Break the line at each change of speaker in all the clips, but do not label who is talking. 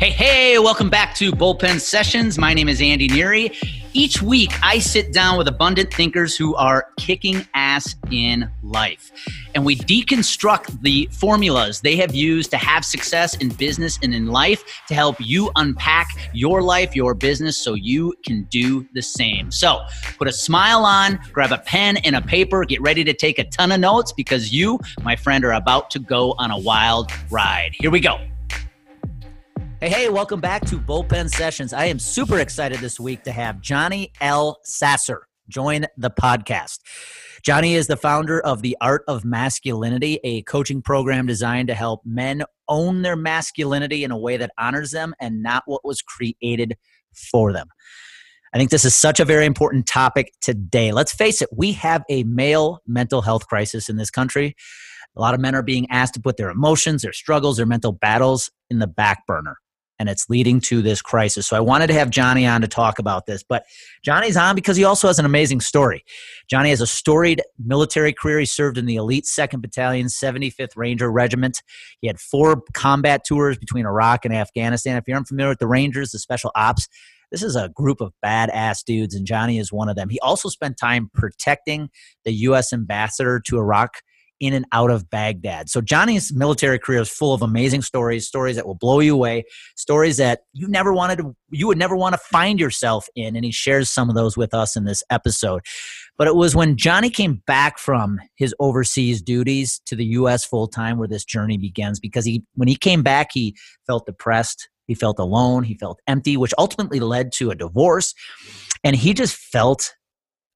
Hey, hey, welcome back to Bullpen Sessions. My name is Andy Neary. Each week, I sit down with abundant thinkers who are kicking ass in life. And we deconstruct the formulas they have used to have success in business and in life to help you unpack your life, your business, so you can do the same. So put a smile on, grab a pen and a paper, get ready to take a ton of notes because you, my friend, are about to go on a wild ride. Here we go. Hey, hey, welcome back to Bullpen Sessions. I am super excited this week to have Johnny L. Sasser join the podcast. Johnny is the founder of The Art of Masculinity, a coaching program designed to help men own their masculinity in a way that honors them and not what was created for them. I think this is such a very important topic today. Let's face it, we have a male mental health crisis in this country. A lot of men are being asked to put their emotions, their struggles, their mental battles in the back burner and it's leading to this crisis. So I wanted to have Johnny on to talk about this, but Johnny's on because he also has an amazing story. Johnny has a storied military career. He served in the elite 2nd Battalion, 75th Ranger Regiment. He had four combat tours between Iraq and Afghanistan. If you're unfamiliar with the Rangers, the special ops, this is a group of badass dudes, and Johnny is one of them. He also spent time protecting the U.S. ambassador to Iraq in and out of Baghdad. So Johnny's military career is full of amazing stories, stories that will blow you away, stories that you never wanted to you would never want to find yourself in and he shares some of those with us in this episode. But it was when Johnny came back from his overseas duties to the US full time where this journey begins because he when he came back he felt depressed, he felt alone, he felt empty, which ultimately led to a divorce and he just felt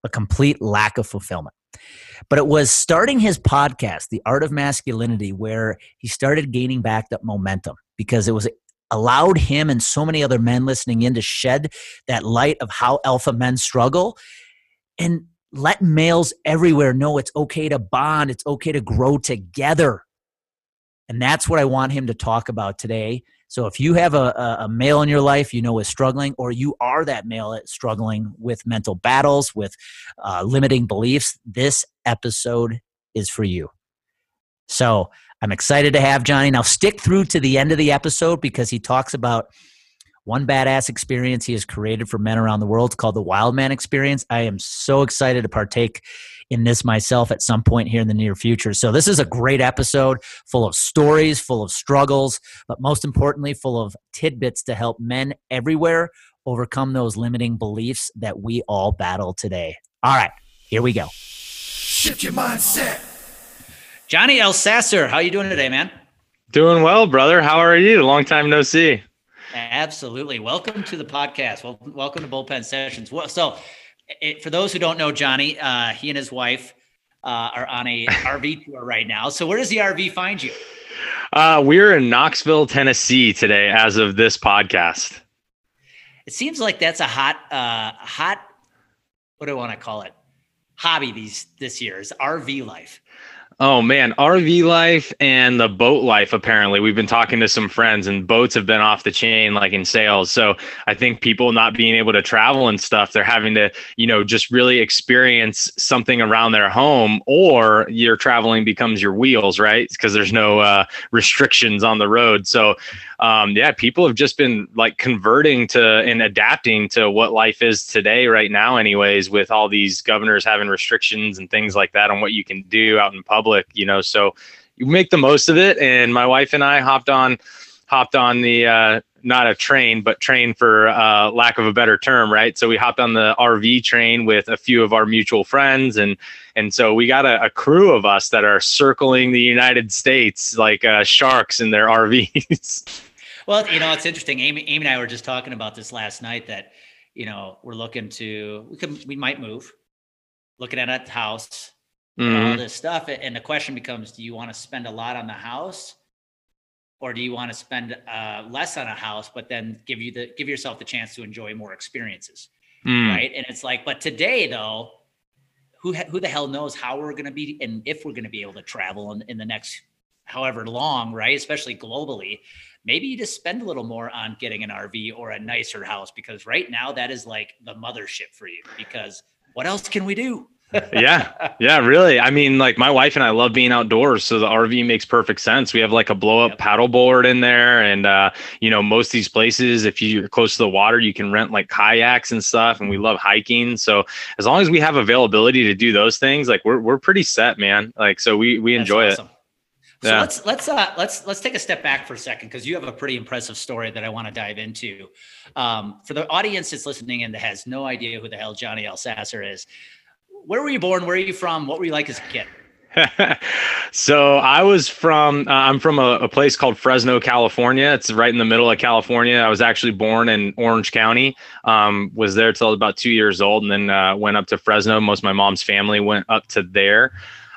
a complete lack of fulfillment. But it was starting his podcast, The Art of Masculinity, where he started gaining back that momentum because it was allowed him and so many other men listening in to shed that light of how alpha men struggle and let males everywhere know it's okay to bond, it's okay to grow together. And that's what I want him to talk about today. So if you have a, a male in your life you know is struggling, or you are that male struggling with mental battles, with uh, limiting beliefs, this episode is for you. So I'm excited to have Johnny. Now stick through to the end of the episode because he talks about one badass experience he has created for men around the world. Called the Wild Man Experience. I am so excited to partake in this myself at some point here in the near future. So, this is a great episode full of stories, full of struggles, but most importantly, full of tidbits to help men everywhere overcome those limiting beliefs that we all battle today. All right, here we go. Shift your mindset. Johnny L. Sasser, how you doing today, man?
Doing well, brother. How are you? Long time no see.
Absolutely. Welcome to the podcast. Well, welcome to Bullpen Sessions. Well, so it, for those who don't know Johnny, uh, he and his wife uh, are on a RV tour right now. So where does the RV find you?
Uh, we're in Knoxville, Tennessee today, as of this podcast.
It seems like that's a hot, uh, hot. What do I want to call it? Hobby these this year is RV life.
Oh man, RV life and the boat life. Apparently, we've been talking to some friends, and boats have been off the chain, like in sales. So I think people not being able to travel and stuff, they're having to, you know, just really experience something around their home, or your traveling becomes your wheels, right? Because there's no uh, restrictions on the road. So um, yeah, people have just been like converting to and adapting to what life is today, right now, anyways, with all these governors having restrictions and things like that on what you can do out in public, you know. So you make the most of it. And my wife and I hopped on hopped on the uh, not a train, but train for uh, lack of a better term, right? So we hopped on the RV train with a few of our mutual friends, and and so we got a, a crew of us that are circling the United States like uh, sharks in their RVs.
Well, you know, it's interesting. Amy, Amy and I were just talking about this last night that, you know, we're looking to, we could, we might move, looking at a house, mm-hmm. all this stuff. And the question becomes, do you want to spend a lot on the house or do you want to spend uh, less on a house, but then give you the, give yourself the chance to enjoy more experiences. Mm. Right. And it's like, but today though, who, who the hell knows how we're going to be and if we're going to be able to travel in, in the next however long, right? Especially globally maybe you just spend a little more on getting an RV or a nicer house because right now that is like the mothership for you because what else can we do?
yeah. Yeah, really. I mean, like my wife and I love being outdoors, so the RV makes perfect sense. We have like a blow up yep. paddle board in there and uh, you know, most of these places if you're close to the water, you can rent like kayaks and stuff and we love hiking. So as long as we have availability to do those things, like we're we're pretty set, man. Like so we we enjoy awesome. it.
So yeah. let's let's uh, let's let's take a step back for a second because you have a pretty impressive story that I want to dive into. Um, for the audience that's listening and that has no idea who the hell Johnny Elsasser is, where were you born? Where are you from? What were you like as a kid?
so I was from uh, I'm from a, a, place called Fresno, California. It's right in the middle of California. I was actually born in Orange County. Um, was there till about two years old, and then uh, went up to Fresno. Most of my mom's family went up to there,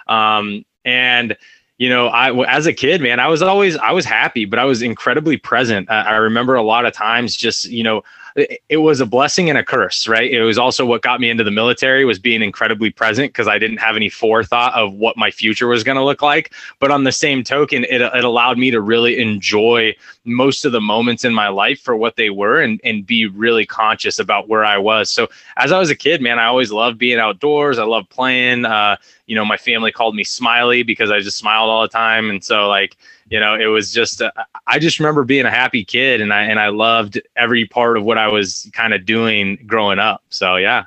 um, and you know, I as a kid, man, I was always I was happy, but I was incredibly present. I, I remember a lot of times just you know it was a blessing and a curse, right? It was also what got me into the military was being incredibly present because I didn't have any forethought of what my future was going to look like. But on the same token, it, it allowed me to really enjoy most of the moments in my life for what they were and, and be really conscious about where I was. So as I was a kid, man, I always loved being outdoors. I loved playing. Uh, you know, my family called me Smiley because I just smiled all the time. And so like, you know, it was just uh, I just remember being a happy kid, and I and I loved every part of what I was kind of doing growing up. So yeah,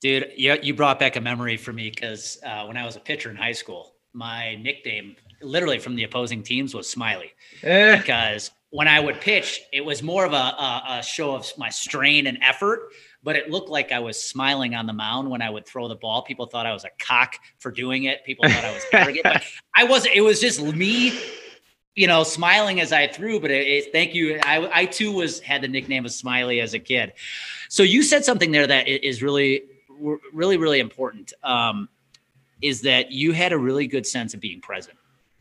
dude, you you brought back a memory for me because uh, when I was a pitcher in high school, my nickname, literally from the opposing teams, was Smiley, eh. because when I would pitch, it was more of a, a, a show of my strain and effort but it looked like I was smiling on the mound when I would throw the ball. People thought I was a cock for doing it. People thought I was arrogant, but I wasn't. It was just me you know, smiling as I threw, but it, it, thank you. I, I too was had the nickname of Smiley as a kid. So you said something there that is really, really, really important. Um, is that you had a really good sense of being present.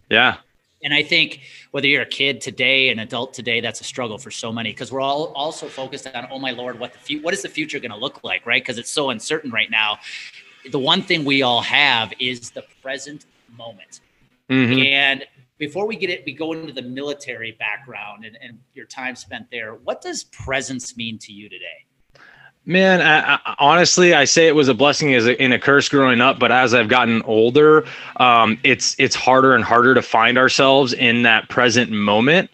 Yeah.
And I think whether you're a kid today, an adult today, that's a struggle for so many because we're all also focused on, oh my lord, what the fu- what is the future going to look like, right? Because it's so uncertain right now. The one thing we all have is the present moment, mm-hmm. and before we get it, we go into the military background and, and your time spent there. What does presence mean to you today?
Man, I, I, honestly, I say it was a blessing as a, in a curse growing up, but as I've gotten older, um, it's it's harder and harder to find ourselves in that present moment,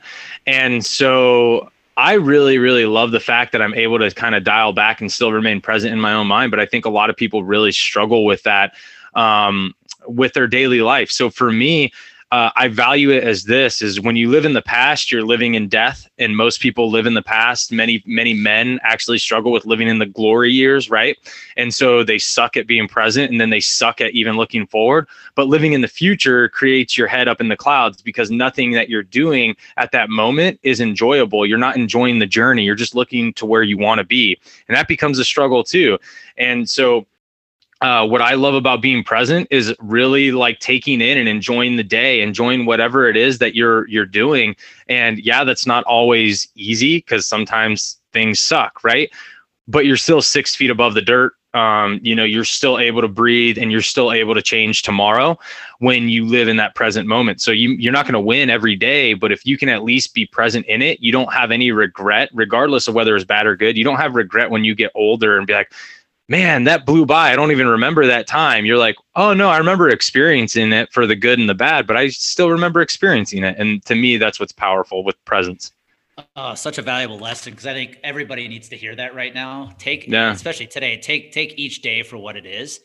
and so I really, really love the fact that I'm able to kind of dial back and still remain present in my own mind. But I think a lot of people really struggle with that um, with their daily life. So for me, uh, I value it as this is when you live in the past, you're living in death. And most people live in the past. Many, many men actually struggle with living in the glory years, right? And so they suck at being present and then they suck at even looking forward. But living in the future creates your head up in the clouds because nothing that you're doing at that moment is enjoyable. You're not enjoying the journey. You're just looking to where you want to be. And that becomes a struggle too. And so uh, what I love about being present is really like taking in and enjoying the day, enjoying whatever it is that you're you're doing. And yeah, that's not always easy because sometimes things suck, right? But you're still six feet above the dirt. Um, you know, you're still able to breathe and you're still able to change tomorrow when you live in that present moment. So you you're not going to win every day, but if you can at least be present in it, you don't have any regret, regardless of whether it's bad or good. You don't have regret when you get older and be like, man, that blew by. I don't even remember that time. You're like, oh no, I remember experiencing it for the good and the bad, but I still remember experiencing it. And to me, that's what's powerful with presence.
Uh, such a valuable lesson because I think everybody needs to hear that right now. Take, yeah. especially today, take take each day for what it is.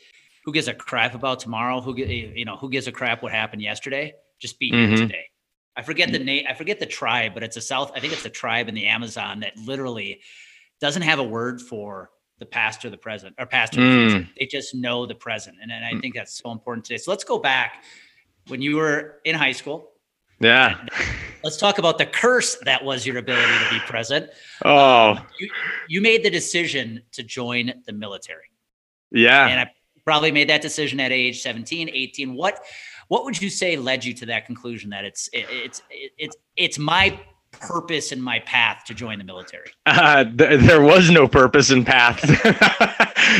Who gives a crap about tomorrow? Who you know who gives a crap what happened yesterday? Just be mm-hmm. here today. I forget the name. I forget the tribe, but it's a South. I think it's a tribe in the Amazon that literally doesn't have a word for the past or the present or past or mm. the They just know the present. And, and I mm. think that's so important today. So let's go back when you were in high school.
Yeah.
Let's talk about the curse that was your ability to be present.
Oh, um,
you, you made the decision to join the military.
Yeah.
And I probably made that decision at age 17, 18. What, what would you say led you to that conclusion that it's, it, it's, it, it's, it's my purpose in my path to join the military?
Uh, th- there was no purpose and path.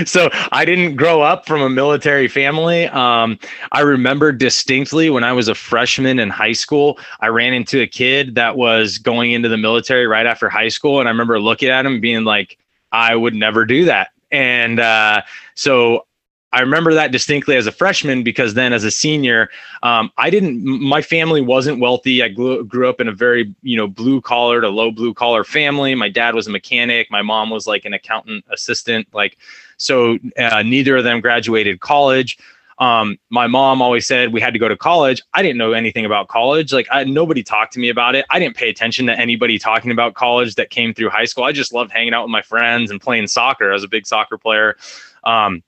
so I didn't grow up from a military family. Um, I remember distinctly when I was a freshman in high school, I ran into a kid that was going into the military right after high school. And I remember looking at him being like, I would never do that. And uh, so I remember that distinctly as a freshman because then as a senior, um, I didn't, my family wasn't wealthy. I grew, grew up in a very, you know, blue collar to low blue collar family. My dad was a mechanic. My mom was like an accountant assistant. Like, so uh, neither of them graduated college. Um, my mom always said we had to go to college. I didn't know anything about college. Like I, nobody talked to me about it. I didn't pay attention to anybody talking about college that came through high school. I just loved hanging out with my friends and playing soccer. I was a big soccer player. Um,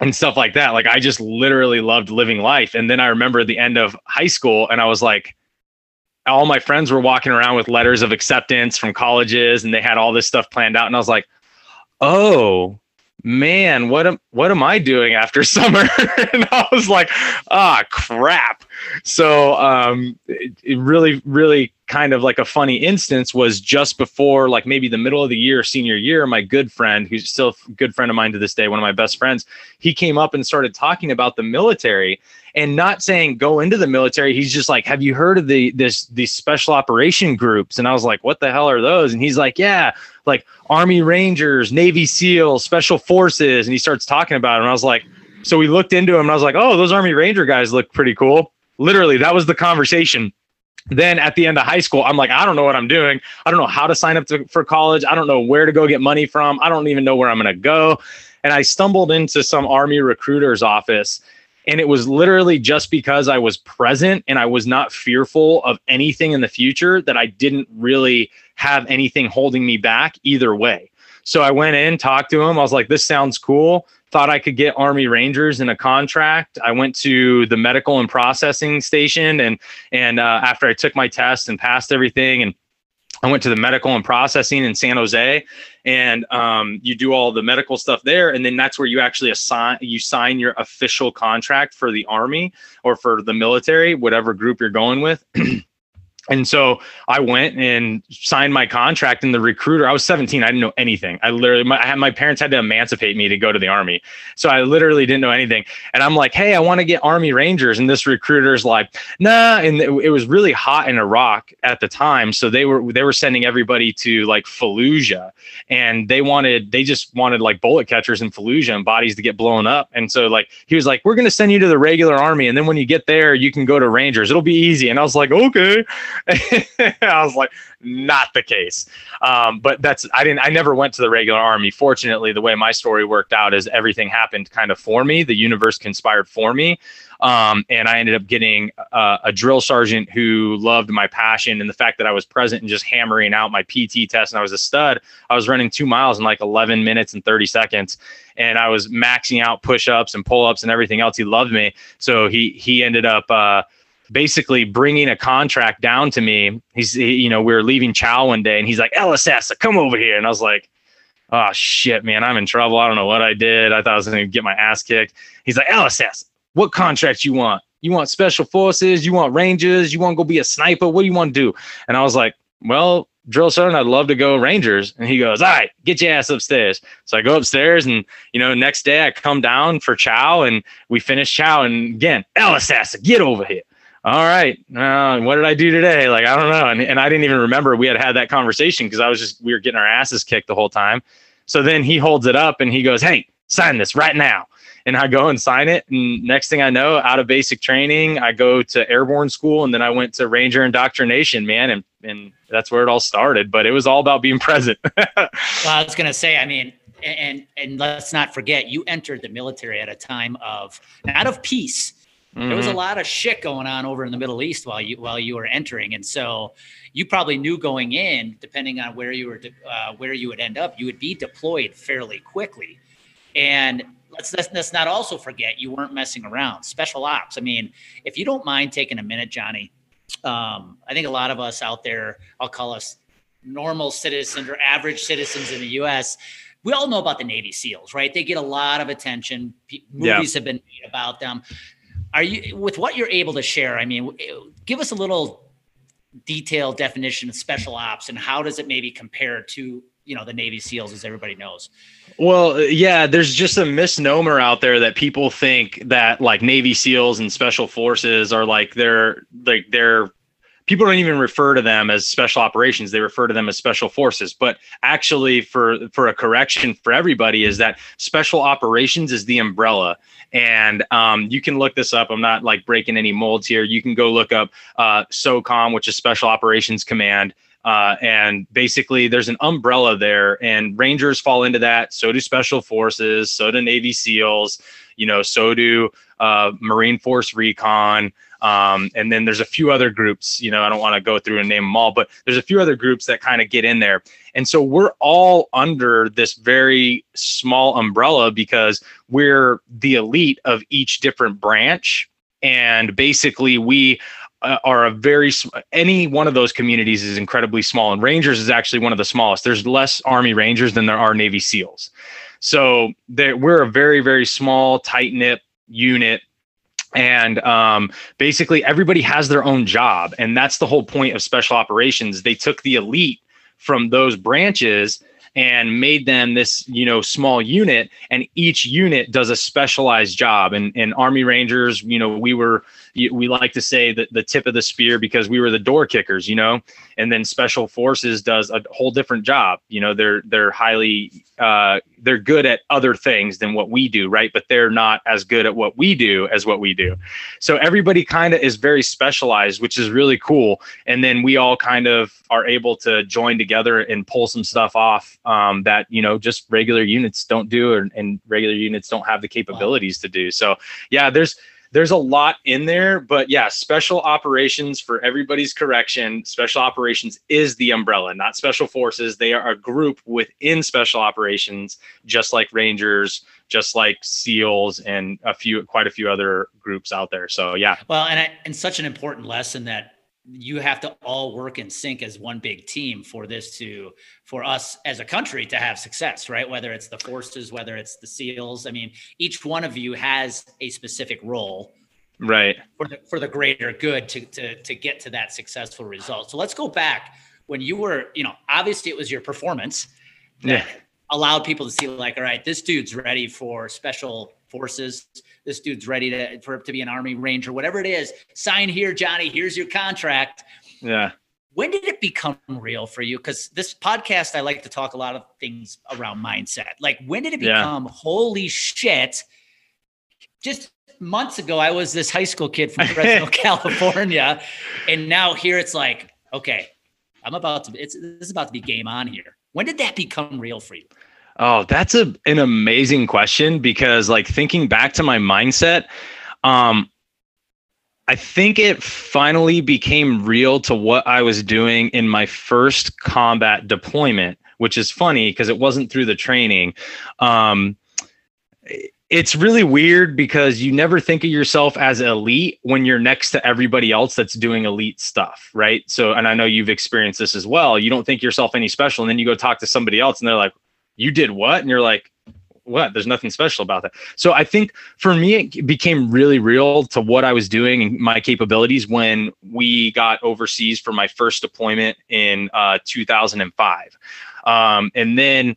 and stuff like that. Like I just literally loved living life. And then I remember the end of high school and I was like, all my friends were walking around with letters of acceptance from colleges and they had all this stuff planned out. And I was like, oh, man, what am what am I doing after summer? and I was like, ah, crap. So um, it, it, really, really kind of like a funny instance was just before like maybe the middle of the year, senior year. My good friend, who's still a good friend of mine to this day, one of my best friends, he came up and started talking about the military and not saying go into the military. He's just like, have you heard of the this these special operation groups? And I was like, what the hell are those? And he's like, yeah, like Army Rangers, Navy SEALs, Special Forces. And he starts talking about it. And I was like, so we looked into him and I was like, oh, those Army Ranger guys look pretty cool. Literally, that was the conversation. Then at the end of high school, I'm like, I don't know what I'm doing. I don't know how to sign up to, for college. I don't know where to go get money from. I don't even know where I'm going to go. And I stumbled into some Army recruiter's office and it was literally just because I was present and I was not fearful of anything in the future that I didn't really have anything holding me back either way. So I went in, talked to him. I was like, this sounds cool. Thought I could get Army Rangers in a contract. I went to the medical and processing station, and and uh, after I took my test and passed everything, and I went to the medical and processing in San Jose, and um, you do all the medical stuff there, and then that's where you actually assign you sign your official contract for the army or for the military, whatever group you're going with. And so I went and signed my contract. And the recruiter, I was 17. I didn't know anything. I literally, my, I had, my parents had to emancipate me to go to the army. So I literally didn't know anything. And I'm like, hey, I want to get Army Rangers. And this recruiter's like, nah. And it, it was really hot in Iraq at the time. So they were, they were sending everybody to like Fallujah and they wanted, they just wanted like bullet catchers in Fallujah and bodies to get blown up. And so like, he was like, we're going to send you to the regular army. And then when you get there, you can go to Rangers. It'll be easy. And I was like, okay. I was like, not the case. Um, but that's I didn't I never went to the regular army. Fortunately, the way my story worked out is everything happened kind of for me. The universe conspired for me. Um, and I ended up getting uh, a drill sergeant who loved my passion and the fact that I was present and just hammering out my PT test. And I was a stud. I was running two miles in like 11 minutes and 30 seconds, and I was maxing out push ups and pull ups and everything else. He loved me, so he he ended up. Uh, basically bringing a contract down to me. He's, he, you know, we were leaving Chow one day and he's like, LSS, come over here. And I was like, oh shit, man, I'm in trouble. I don't know what I did. I thought I was going to get my ass kicked. He's like, LSS, what contract you want? You want special forces? You want rangers? You want to go be a sniper? What do you want to do? And I was like, well, drill sergeant, I'd love to go Rangers. And he goes, all right, get your ass upstairs. So I go upstairs and, you know, next day I come down for chow and we finish chow. And again, LSS, get over here all right, uh, what did I do today? Like, I don't know. And, and I didn't even remember we had had that conversation because I was just, we were getting our asses kicked the whole time. So then he holds it up and he goes, Hey, sign this right now. And I go and sign it. And next thing I know, out of basic training, I go to airborne school and then I went to Ranger indoctrination, man. And, and that's where it all started. But it was all about being present.
well, I was going to say, I mean, and and let's not forget, you entered the military at a time of not of peace, Mm-hmm. There was a mm-hmm. lot of shit going on over in the Middle East while you while you were entering, and so you probably knew going in, depending on where you were uh, where you would end up, you would be deployed fairly quickly. And let's, let's let's not also forget you weren't messing around. Special ops. I mean, if you don't mind taking a minute, Johnny, um, I think a lot of us out there, I'll call us normal citizens or average citizens in the U.S we all know about the Navy SEALs, right? They get a lot of attention. Movies yeah. have been made about them are you with what you're able to share? I mean, give us a little detailed definition of special ops and how does it maybe compare to you know the Navy SEALs, as everybody knows.
Well, uh, yeah, there's just a misnomer out there that people think that like Navy SEALs and special forces are like they're like they're people don't even refer to them as special operations. They refer to them as special forces. But actually for for a correction for everybody is that special operations is the umbrella. And um, you can look this up. I'm not like breaking any molds here. You can go look up uh, socom which is special operations command uh, and basically there's an umbrella there and rangers fall into that. So do special forces. So do navy seals. You know so do uh, marine force recon um, and then there's a few other groups, you know, I don't want to go through and name them all, but there's a few other groups that kind of get in there. And so we're all under this very small umbrella because we're the elite of each different branch. And basically, we uh, are a very any one of those communities is incredibly small and rangers is actually one of the smallest there's less army rangers than there are navy seals so we're a very very small tight knit unit and um, basically everybody has their own job. And that's the whole point of special operations. They took the elite from those branches and made them this you know small unit. And each unit does a specialized job. And, and army rangers you know we were we like to say that the tip of the spear because we were the door kickers, you know, and then special forces does a whole different job. You know, they're they're highly uh, they're good at other things than what we do, right? But they're not as good at what we do as what we do. So everybody kind of is very specialized, which is really cool. And then we all kind of are able to join together and pull some stuff off um, that you know just regular units don't do, or, and regular units don't have the capabilities wow. to do. So yeah, there's there's a lot in there, but yeah, special operations for everybody's correction. Special operations is the umbrella, not special forces. They are a group within special operations, just like Rangers, just like SEALs, and a few, quite a few other groups out there. So yeah.
Well, and I, and such an important lesson that you have to all work in sync as one big team for this to for us as a country to have success right whether it's the forces whether it's the seals i mean each one of you has a specific role
right
for the, for the greater good to, to to get to that successful result so let's go back when you were you know obviously it was your performance that yeah. allowed people to see like all right this dude's ready for special forces. This dude's ready to for to be an army ranger, whatever it is. Sign here, Johnny. Here's your contract.
Yeah.
When did it become real for you? Because this podcast, I like to talk a lot of things around mindset. Like, when did it become yeah. holy shit? Just months ago, I was this high school kid from Fresno, California, and now here it's like, okay, I'm about to. It's this is about to be game on here. When did that become real for you?
Oh, that's a an amazing question because like thinking back to my mindset, um I think it finally became real to what I was doing in my first combat deployment, which is funny because it wasn't through the training. Um it's really weird because you never think of yourself as elite when you're next to everybody else that's doing elite stuff, right? So, and I know you've experienced this as well. You don't think yourself any special, and then you go talk to somebody else, and they're like, you did what? And you're like, what? There's nothing special about that. So I think for me, it became really real to what I was doing and my capabilities when we got overseas for my first deployment in uh, 2005. Um, and then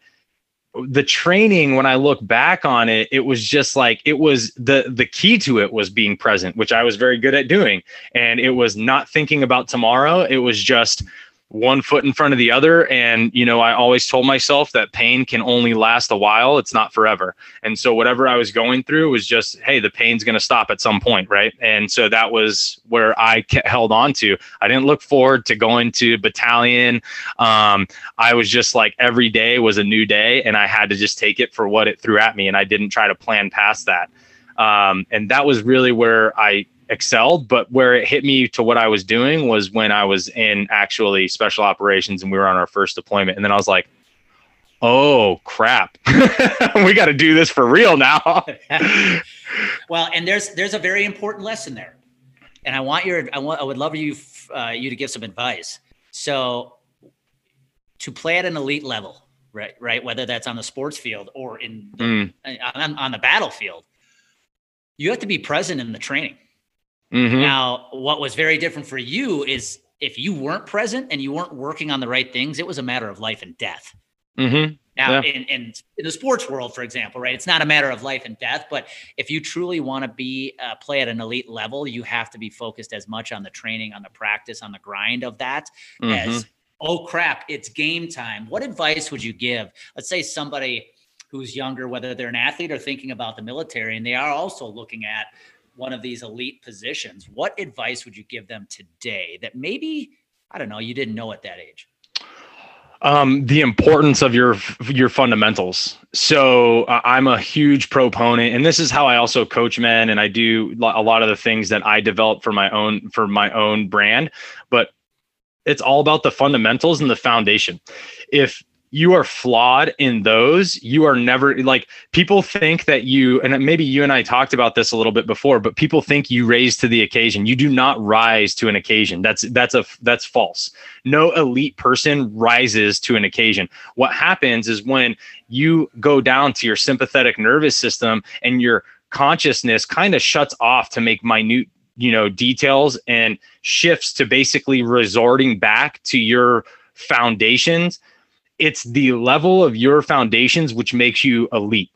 the training when i look back on it it was just like it was the the key to it was being present which i was very good at doing and it was not thinking about tomorrow it was just one foot in front of the other. And you know i always told myself that pain can only last a while. It's not forever. And so whatever i was going through was just hey the pain's going to stop at some point right? And so that was where i held on to. I didn't look forward to going to battalion. Um, i was just like every day was a new day and i had to just take it for what it threw at me and i didn't try to plan past that. Um, and that was really where i excelled, but where it hit me to what I was doing was when I was in actually special operations and we were on our first deployment. And then I was like, oh crap, we got to do this for real now.
well, and there's there's a very important lesson there, and I want your I want I would love you uh, you to give some advice. So to play at an elite level, right, right, whether that's on the sports field or in the, mm. on, on the battlefield, you have to be present in the training Mm-hmm. Now, what was very different for you is if you weren't present and you weren't working on the right things, it was a matter of life and death. Mm-hmm. Now, yeah. in, in, in the sports world, for example, right, it's not a matter of life and death, but if you truly want to be uh, play at an elite level, you have to be focused as much on the training, on the practice, on the grind of that mm-hmm. as oh crap, it's game time. What advice would you give? Let's say somebody who's younger, whether they're an athlete or thinking about the military, and they are also looking at one of these elite positions. What advice would you give them today that maybe I don't know you didn't know at that age?
um, the importance of your your fundamentals. So uh, I'm a huge proponent, and this is how I also coach men, and I do a lot of the things that I develop for my own for my own brand. But it's all about the fundamentals and the foundation. If you are flawed in those you are never like people think that you and maybe you and i talked about this a little bit before but people think you raise to the occasion. You do not rise to an occasion. That's that's a that's false. No elite person rises to an occasion. What happens is when you go down to your sympathetic nervous system and your consciousness kind of shuts off to make minute you know details and shifts to basically resorting back to your foundations it's the level of your foundations which makes you elite.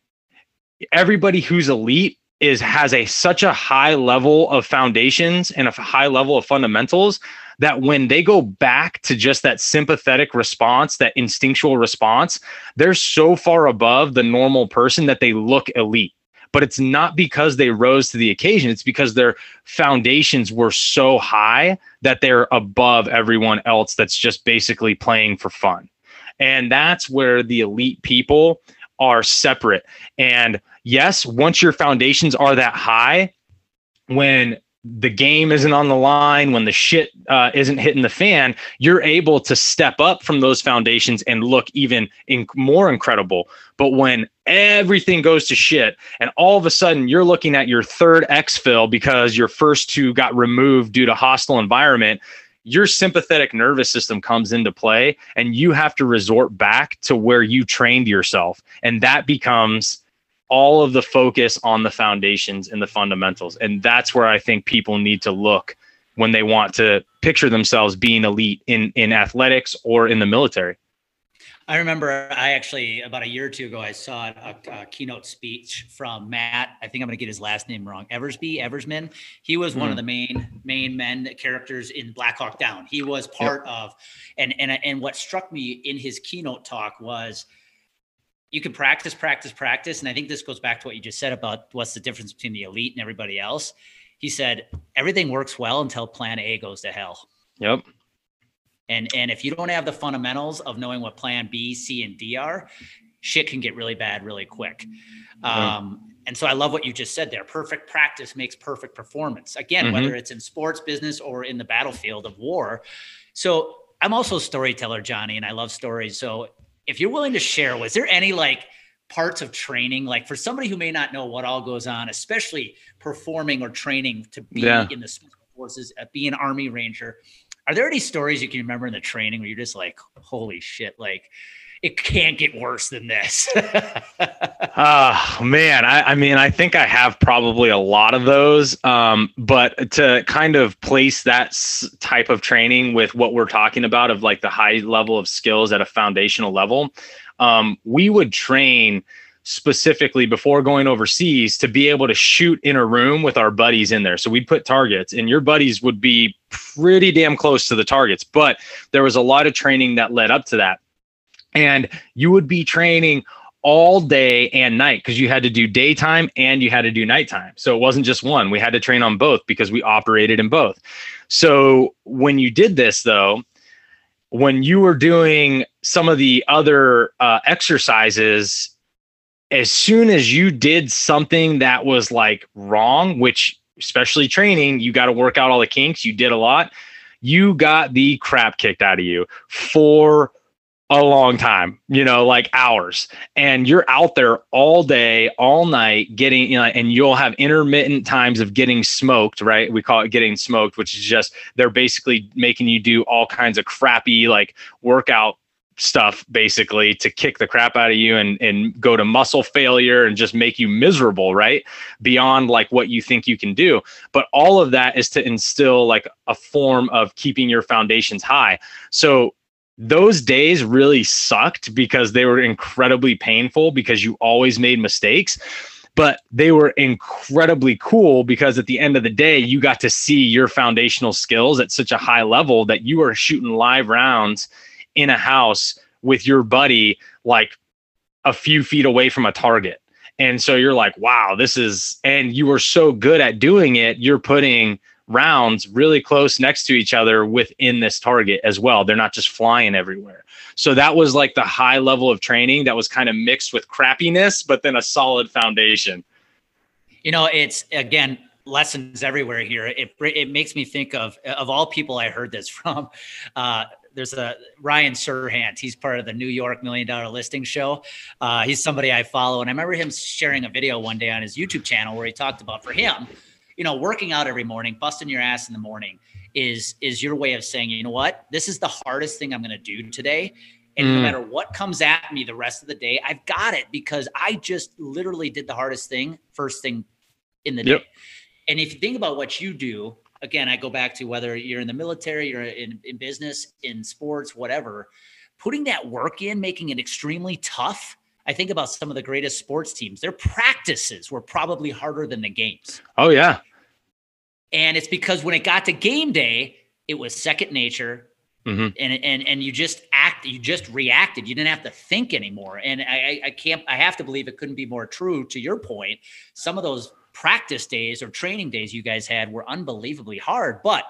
Everybody who's elite is has a such a high level of foundations and a high level of fundamentals that when they go back to just that sympathetic response, that instinctual response, they're so far above the normal person that they look elite. But it's not because they rose to the occasion, it's because their foundations were so high that they're above everyone else that's just basically playing for fun. And that's where the elite people are separate. And yes, once your foundations are that high, when the game isn't on the line, when the shit uh, isn't hitting the fan, you're able to step up from those foundations and look even in more incredible. But when everything goes to shit, and all of a sudden you're looking at your third exfil because your first two got removed due to hostile environment, your sympathetic nervous system comes into play and you have to resort back to where you trained yourself. And that becomes all of the focus on the foundations and the fundamentals. And that's where i think people need to look when they want to picture themselves being elite in in athletics or in the military
I remember I actually about a year or two ago I saw a, a keynote speech from Matt. I think I'm going to get his last name wrong. Eversby Eversmann. He was mm. one of hmm. the main main men characters in Black Hawk Down. He was part yep. of, and and and what struck me in his keynote talk was you can practice, practice, practice. And I think this goes back to what you just said about what's the difference between the elite and everybody else. He said everything works well until Plan A goes to hell.
Yep.
And and if you don't have the fundamentals of knowing what plan B, C, and D are, shit can get really bad really quick. Um, and so I love what you just said there. Perfect practice makes perfect performance. Again, mm-hmm. whether it's in sports, business, or in the battlefield of war. So I'm also a storyteller, Johnny, and I love stories. So if you're willing to share, was there any like parts of training, like for somebody who may not know what all goes on, especially performing or training to be yeah. in the special forces, uh, be an army ranger? Are there any stories you can remember in the training where you're just like, holy shit, like it can't get worse than this?
oh man, I, I, mean, I think I have probably a lot of those. Um, but to kind of place that s- type of training with what we're talking about of like the high level of skills at a foundational level, um, we would train specifically before going overseas to be able to shoot in a room with our buddies in there. So we'd put targets, and your buddies would be pretty damn close to the targets. But there was a lot of training that led up to that. And you would be training all day and night because you had to do daytime and you had to do nighttime. So it wasn't just one. We had to train on both because we operated in both. So when you did this, though, when you were doing some of the other uh, exercises as soon as you did something that was like wrong, which especially training, you got to work out all the kinks. You did a lot. You got the crap kicked out of you for a long time, you know, like hours. And you're out there all day, all night getting, you know, and you'll have intermittent times of getting smoked, right? We call it getting smoked, which is just they're basically making you do all kinds of crappy like workout stuff basically to kick the crap out of you and and go to muscle failure and just make you miserable right? Beyond like what you think you can do. But all of that is to instill like a form of keeping your foundations high. So those days really sucked because they were incredibly painful because you always made mistakes. But they were incredibly cool because at the end of the day you got to see your foundational skills at such a high level that you were shooting live rounds in a house with your buddy like a few feet away from a target and so you're like wow this is and you were so good at doing it you're putting rounds really close next to each other within this target as well. They're not just flying everywhere. So that was like the high level of training that was kind of mixed with crappiness, but then a solid foundation.
You know, it's again lessons everywhere here. It it makes me think of of all people I heard this from. Uh, there's a Ryan Serhant. He's part of the New York Million Dollar Listing Show. Uh, he's somebody I follow, and I remember him sharing a video one day on his YouTube channel where he talked about for him you know, working out every morning, busting your ass in the morning is is your way of saying, you know what, this is the hardest thing I'm going to do today. And mm. no matter what comes at me the rest of the day, I've got it because I just literally did the hardest thing first thing in the yep. day. And if you think about what you do, again, I go back to whether you're in the military, you're in, in business, in sports, whatever, putting that work in, making it extremely tough. I think about some of the greatest sports teams. Their practices were probably harder than the games.
Oh, yeah.
And it's because when it got to game day, it was second nature. Mm-hmm. And, and and you just act, you just reacted. You didn't have to think anymore. And I, I can't, I have to believe it couldn't be more true. To your point, some of those practice days or training days you guys had were unbelievably hard. But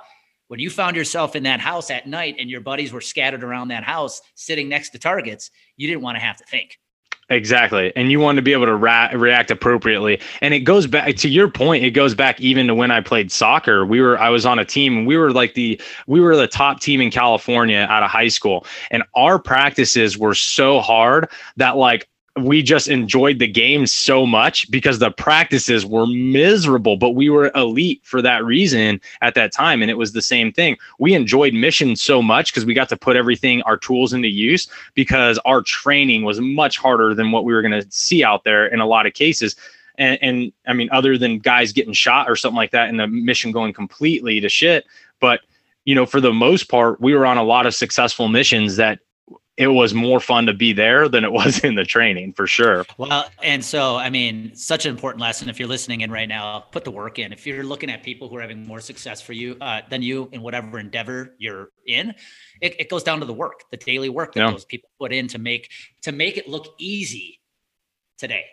when you found yourself in that house at night and your buddies were scattered around that house sitting next to targets, you didn't want to have to think.
Exactly. And you want to be able to ra- react appropriately. And it goes back to your point, it goes back even to when I played soccer. We were I was on a team we were like the we were the top team in California out of high school. And our practices were so hard that like we just enjoyed the game so much because the practices were miserable, but we were elite for that reason at that time. And it was the same thing. We enjoyed missions so much because we got to put everything, our tools into use because our training was much harder than what we were going to see out there in a lot of cases. And, and I mean, other than guys getting shot or something like that and the mission going completely to shit. But you know, for the most part, we were on a lot of successful missions that it was more fun to be there than it was in the training for sure.
Well, and so I mean, such an important lesson. If you're listening in right now, put the work in. If you're looking at people who are having more success for you uh, than you in whatever endeavor you're in, it, it, goes down to the work, the daily work that yeah. those people put in to make to make it look easy today.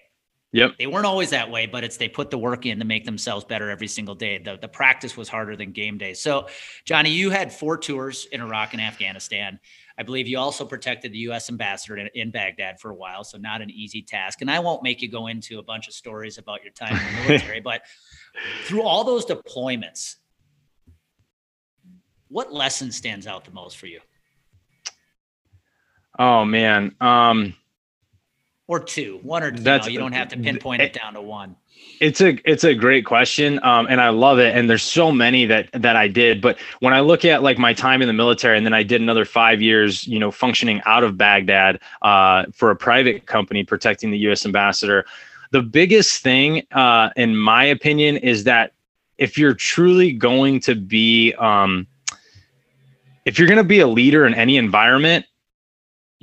Yep.
They weren't always that way, but it's they put the work in to make themselves better every single day. The the practice was harder than game day. So, Johnny, you had four tours in Iraq and Afghanistan. I believe you also protected the U.S. ambassador in, in, Baghdad for a while, so not an easy task. And I won't make you go into a bunch of stories about your time in the military, but through all those deployments, what lesson stands out the most for you?
Oh man, um,
or two, one or two. That's, you, you don't have to pinpoint it, it down to one.
It's a it's a great question, um, and I love it. And there's so many that that I did. But when I look at like my time in the military, and then I did another five years, you know, functioning out of Baghdad uh, for a private company protecting the U.S. ambassador. The biggest thing, uh, in my opinion, is that if you're truly going to be, um, if you're going to be a leader in any environment,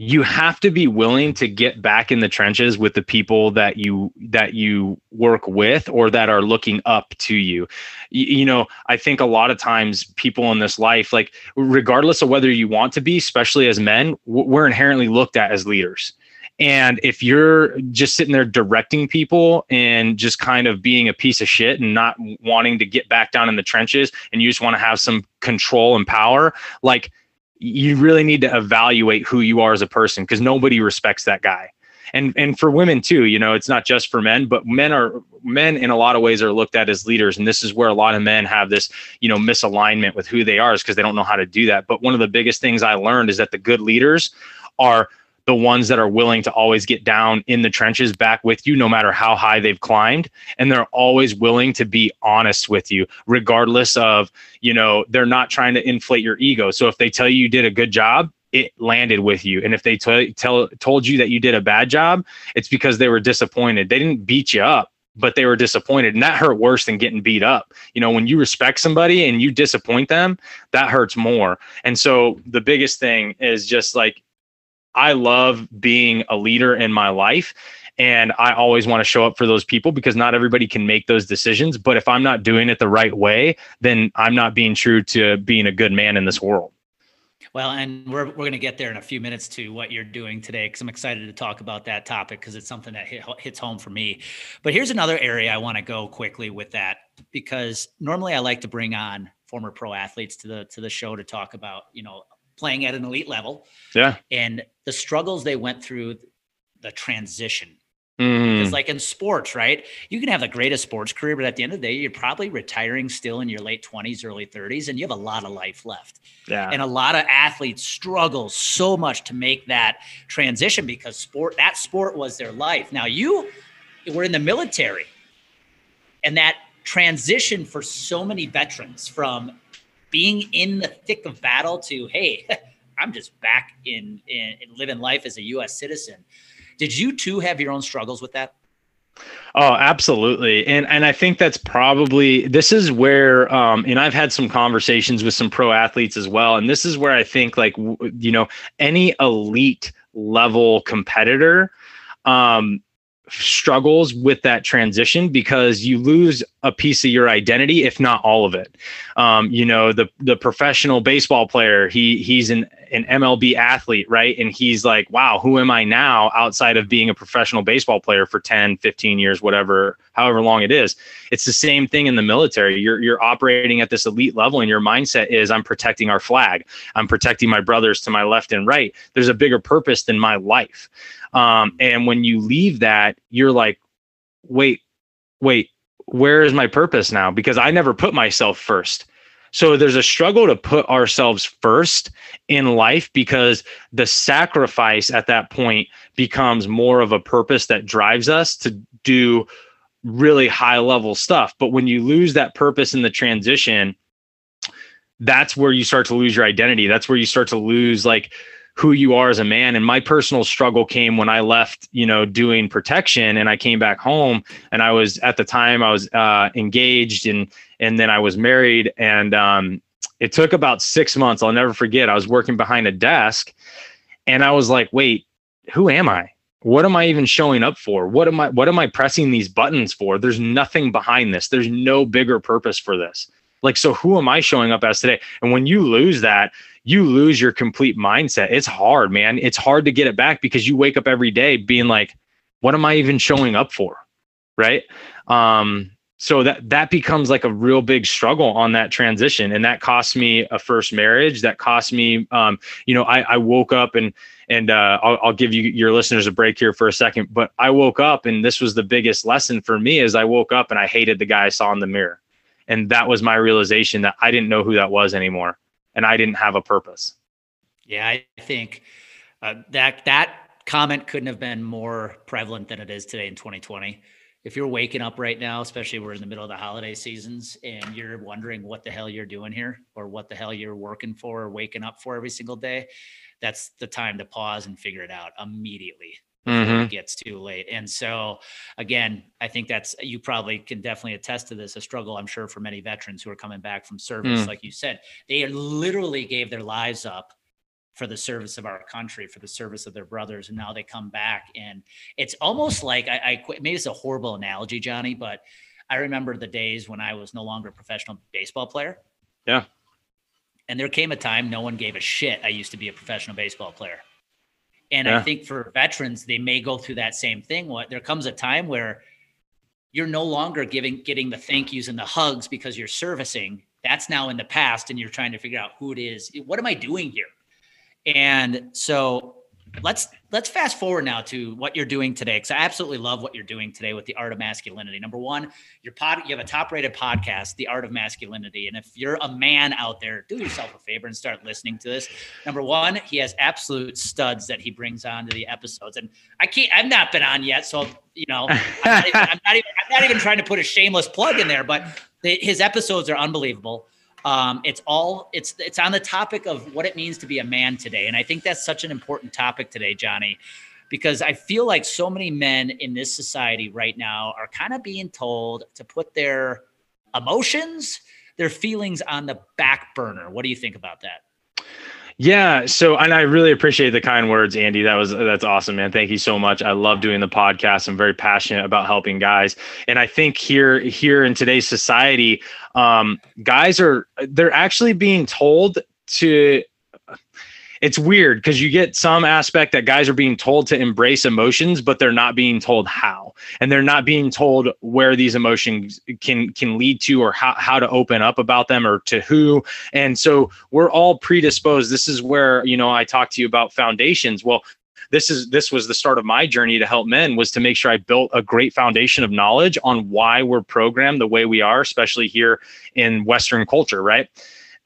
you have to be willing to get back in the trenches with the people that you that you work with or that are looking up to you. you you know i think a lot of times people in this life like regardless of whether you want to be especially as men we're inherently looked at as leaders and if you're just sitting there directing people and just kind of being a piece of shit and not wanting to get back down in the trenches and you just want to have some control and power like you really need to evaluate who you are as a person because nobody respects that guy. And and for women too you know it's not just for men but men are men in a lot of ways are looked at as leaders. And this is where a lot of men have this you know misalignment with who they are is because they don't know how to do that. But one of the biggest things i learned is that the good leaders are the ones that are willing to always get down in the trenches back with you, no matter how high they've climbed. And they're always willing to be honest with you, regardless of, you know, they're not trying to inflate your ego. So if they tell you you did a good job, it landed with you. And if they t- tell told you that you did a bad job, it's because they were disappointed. They didn't beat you up but they were disappointed and that hurt worse than getting beat up you know when you respect somebody and you disappoint them that hurts more and so the biggest thing is just like i love being a leader in my life and i always want to show up for those people because not everybody can make those decisions but if i'm not doing it the right way then i'm not being true to being a good man in this world
well, and we're, we're going to get there in a few minutes to what you're doing today because I'm excited to talk about that topic because it's something that hit, hits home for me. But here's another area I want to go quickly with that because normally I like to bring on former pro athletes to the to the show to talk about you know playing at an elite level,
yeah,
and the struggles they went through, the transition
Mm.
Because, like in sports, right? You can have the greatest sports career, but at the end of the day, you're probably retiring still in your late 20s, early 30s, and you have a lot of life left.
Yeah.
And a lot of athletes struggle so much to make that transition because sport, that sport was their life. Now, you were in the military, and that transition for so many veterans from being in the thick of battle to, hey, I'm just back in, in, in living life as a US citizen did you too have your own struggles with that?
Oh, absolutely. And and I think that's probably this is where um and I've had some conversations with some pro athletes as well and this is where I think like you know any elite level competitor um struggles with that transition because you lose a piece of your identity if not all of it. Um, you know the the professional baseball player he he's an an MLB athlete right? And he's like wow who am I now outside of being a professional baseball player for 10 15 years whatever however long it is? It's the same thing in the military. You're you're operating at this elite level and your mindset is I'm protecting our flag. I'm protecting my brothers to my left and right. There's a bigger purpose than my life um, and when you leave that, you're like, wait, wait, where is my purpose now? Because I never put myself first. So there's a struggle to put ourselves first in life because the sacrifice at that point becomes more of a purpose that drives us to do really high level stuff. But when you lose that purpose in the transition, that's where you start to lose your identity. That's where you start to lose like who you are as a man. And my personal struggle came when I left, you know, doing protection and I came back home and I was at the time I was uh, engaged and, and then I was married and um, it took about six months. I'll never forget. I was working behind a desk and I was like, wait, who am I? What am I even showing up for? What am I, what am I pressing these buttons for? There's nothing behind this. There's no bigger purpose for this. Like, so who am I showing up as today? And when you lose that, you lose your complete mindset. It's hard, man. It's hard to get it back because you wake up every day being like, what am I even showing up for? Right. Um, so that that becomes like a real big struggle on that transition and that cost me a first marriage that cost me um, you know I, I woke up and and uh, I'll, I'll give you your listeners a break here for a second but i woke up and this was the biggest lesson for me is i woke up and i hated the guy i saw in the mirror and that was my realization that i didn't know who that was anymore and I didn't have a purpose.
Yeah, I think uh, that that comment couldn't have been more prevalent than it is today in 2020. If you're waking up right now, especially we're in the middle of the holiday seasons, and you're wondering what the hell you're doing here or what the hell you're working for or waking up for every single day, that's the time to pause and figure it out immediately mm-hmm. it gets too late. And so, again, I think that's you probably can definitely attest to this a struggle, I'm sure, for many veterans who are coming back from service. Mm. Like you said, they literally gave their lives up for the service of our country, for the service of their brothers, and now they come back, and it's almost like I, I maybe it's a horrible analogy, Johnny, but I remember the days when I was no longer a professional baseball player.
Yeah.
And there came a time no one gave a shit. I used to be a professional baseball player. And yeah. I think for veterans, they may go through that same thing. What there comes a time where you're no longer giving getting the thank yous and the hugs because you're servicing. That's now in the past, and you're trying to figure out who it is. What am I doing here? And so let's let's fast forward now to what you're doing today because I absolutely love what you're doing today with the art of masculinity. Number one, your pod you have a top rated podcast, The Art of Masculinity, and if you're a man out there, do yourself a favor and start listening to this. Number one, he has absolute studs that he brings on to the episodes, and I can't I've not been on yet, so you know I'm not even, I'm not even, I'm not even trying to put a shameless plug in there, but the, his episodes are unbelievable. Um, it's all it's it's on the topic of what it means to be a man today, and I think that's such an important topic today, Johnny. because I feel like so many men in this society right now are kind of being told to put their emotions, their feelings on the back burner. What do you think about that?
Yeah. So, and I really appreciate the kind words, Andy. That was, that's awesome, man. Thank you so much. I love doing the podcast. I'm very passionate about helping guys. And I think here, here in today's society, um, guys are, they're actually being told to it's weird because you get some aspect that guys are being told to embrace emotions but they're not being told how. And they're not being told where these emotions can can lead to or how, how to open up about them or to who. And so we're all predisposed. This is where you know i talked to you about foundations. Well this is this was the start of my journey to help men was to make sure I built a great foundation of knowledge on why we're programmed the way we are, especially here in Western culture, right?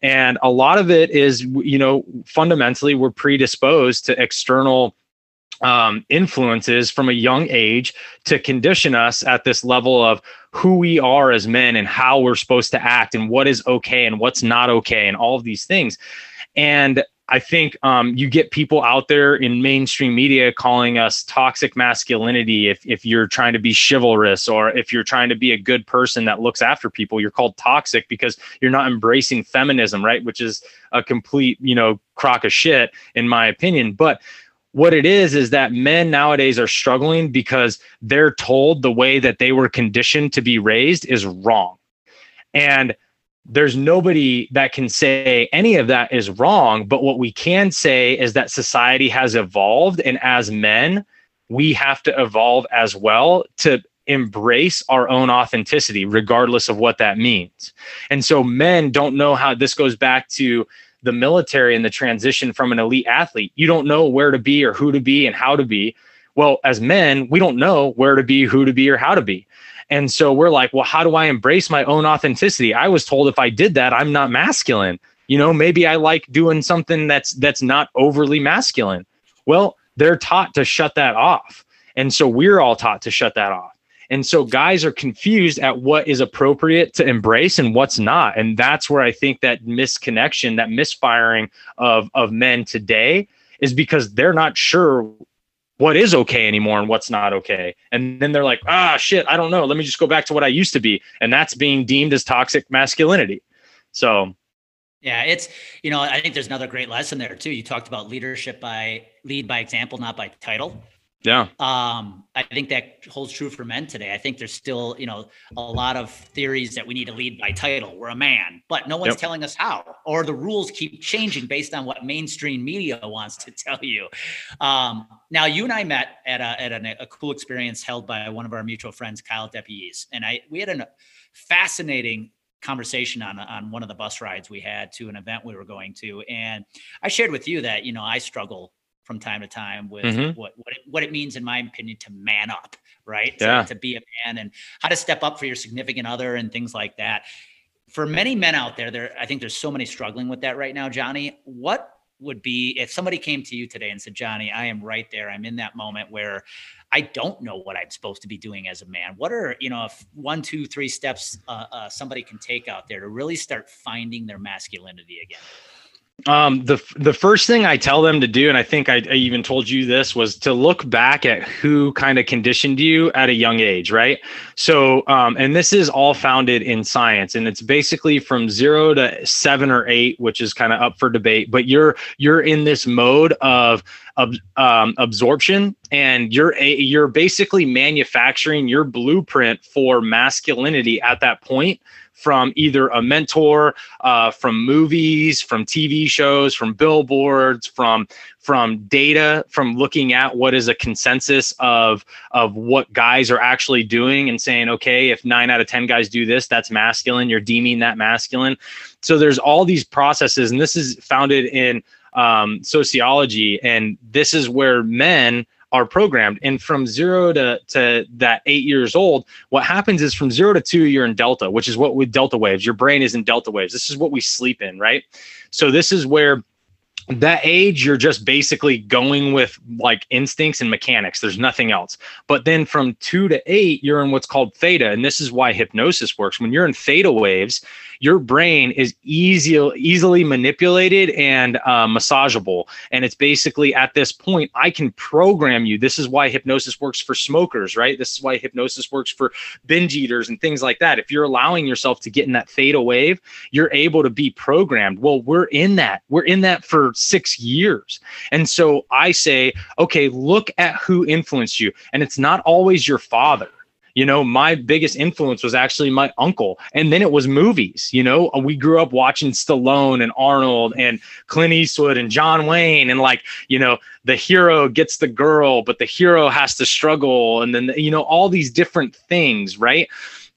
And a lot of it is, you know, fundamentally, we're predisposed to external um, influences from a young age to condition us at this level of who we are as men and how we're supposed to act and what is okay and what's not okay and all of these things. And I think um, you get people out there in mainstream media calling us toxic masculinity if, if you're trying to be chivalrous or if you're trying to be a good person that looks after people, you're called toxic because you're not embracing feminism, right? Which is a complete, you know, crock of shit, in my opinion. But what it is is that men nowadays are struggling because they're told the way that they were conditioned to be raised is wrong. And there's nobody that can say any of that is wrong. But what we can say is that society has evolved. And as men, we have to evolve as well to embrace our own authenticity, regardless of what that means. And so men don't know how this goes back to the military and the transition from an elite athlete. You don't know where to be or who to be and how to be. Well, as men, we don't know where to be, who to be, or how to be. And so we're like, well, how do I embrace my own authenticity? I was told if I did that, I'm not masculine. You know, maybe I like doing something that's that's not overly masculine. Well, they're taught to shut that off. And so we're all taught to shut that off. And so guys are confused at what is appropriate to embrace and what's not. And that's where I think that misconnection, that misfiring of of men today is because they're not sure what is okay anymore and what's not okay. And then they're like, ah, shit, I don't know. Let me just go back to what I used to be. And that's being deemed as toxic masculinity. So,
yeah, it's, you know, I think there's another great lesson there too. You talked about leadership by lead by example, not by title.
Yeah.
Um, I think that holds true for men today. I think there's still, you know, a lot of theories that we need to lead by title. We're a man, but no one's yep. telling us how, or the rules keep changing based on what mainstream media wants to tell you. Um, now, you and I met at a at a, a, cool experience held by one of our mutual friends, Kyle Depies, and I we had a fascinating conversation on on one of the bus rides we had to an event we were going to, and I shared with you that you know I struggle from time to time with mm-hmm. what what it, what it means, in my opinion, to man up, right?
Yeah.
To, to be a man and how to step up for your significant other and things like that. For many men out there, there I think there's so many struggling with that right now, Johnny. What would be if somebody came to you today and said, Johnny, I am right there. I'm in that moment where I don't know what I'm supposed to be doing as a man. What are, you know, if one, two, three steps uh, uh, somebody can take out there to really start finding their masculinity again?
Um, the the first thing I tell them to do, and I think I, I even told you this, was to look back at who kind of conditioned you at a young age, right? So, um, and this is all founded in science, and it's basically from zero to seven or eight, which is kind of up for debate. But you're you're in this mode of of um, absorption, and you're a, you're basically manufacturing your blueprint for masculinity at that point from either a mentor, uh, from movies, from TV shows, from billboards, from from data, from looking at what is a consensus of of what guys are actually doing and saying, okay, if nine out of ten guys do this, that's masculine. You're deeming that masculine. So there's all these processes, and this is founded in um, sociology, and this is where men are programmed. And from zero to, to that eight years old, what happens is from zero to two, you're in delta, which is what with delta waves, your brain is in delta waves. This is what we sleep in, right? So this is where that age you're just basically going with like instincts and mechanics there's nothing else but then from 2 to 8 you're in what's called theta and this is why hypnosis works when you're in theta waves your brain is easy, easily manipulated and uh, massageable. And it's basically at this point, I can program you. This is why hypnosis works for smokers, right? This is why hypnosis works for binge eaters and things like that. If you're allowing yourself to get in that theta wave, you're able to be programmed. Well, we're in that. We're in that for six years. And so I say, okay, look at who influenced you. And it's not always your father you know, my biggest influence was actually my uncle. And then it was movies. You know, uh, we grew up watching Stallone and Arnold and Clint Eastwood and John Wayne. And like, you know, the hero gets the girl, but the hero has to struggle. And then, you know, all these different things. Right.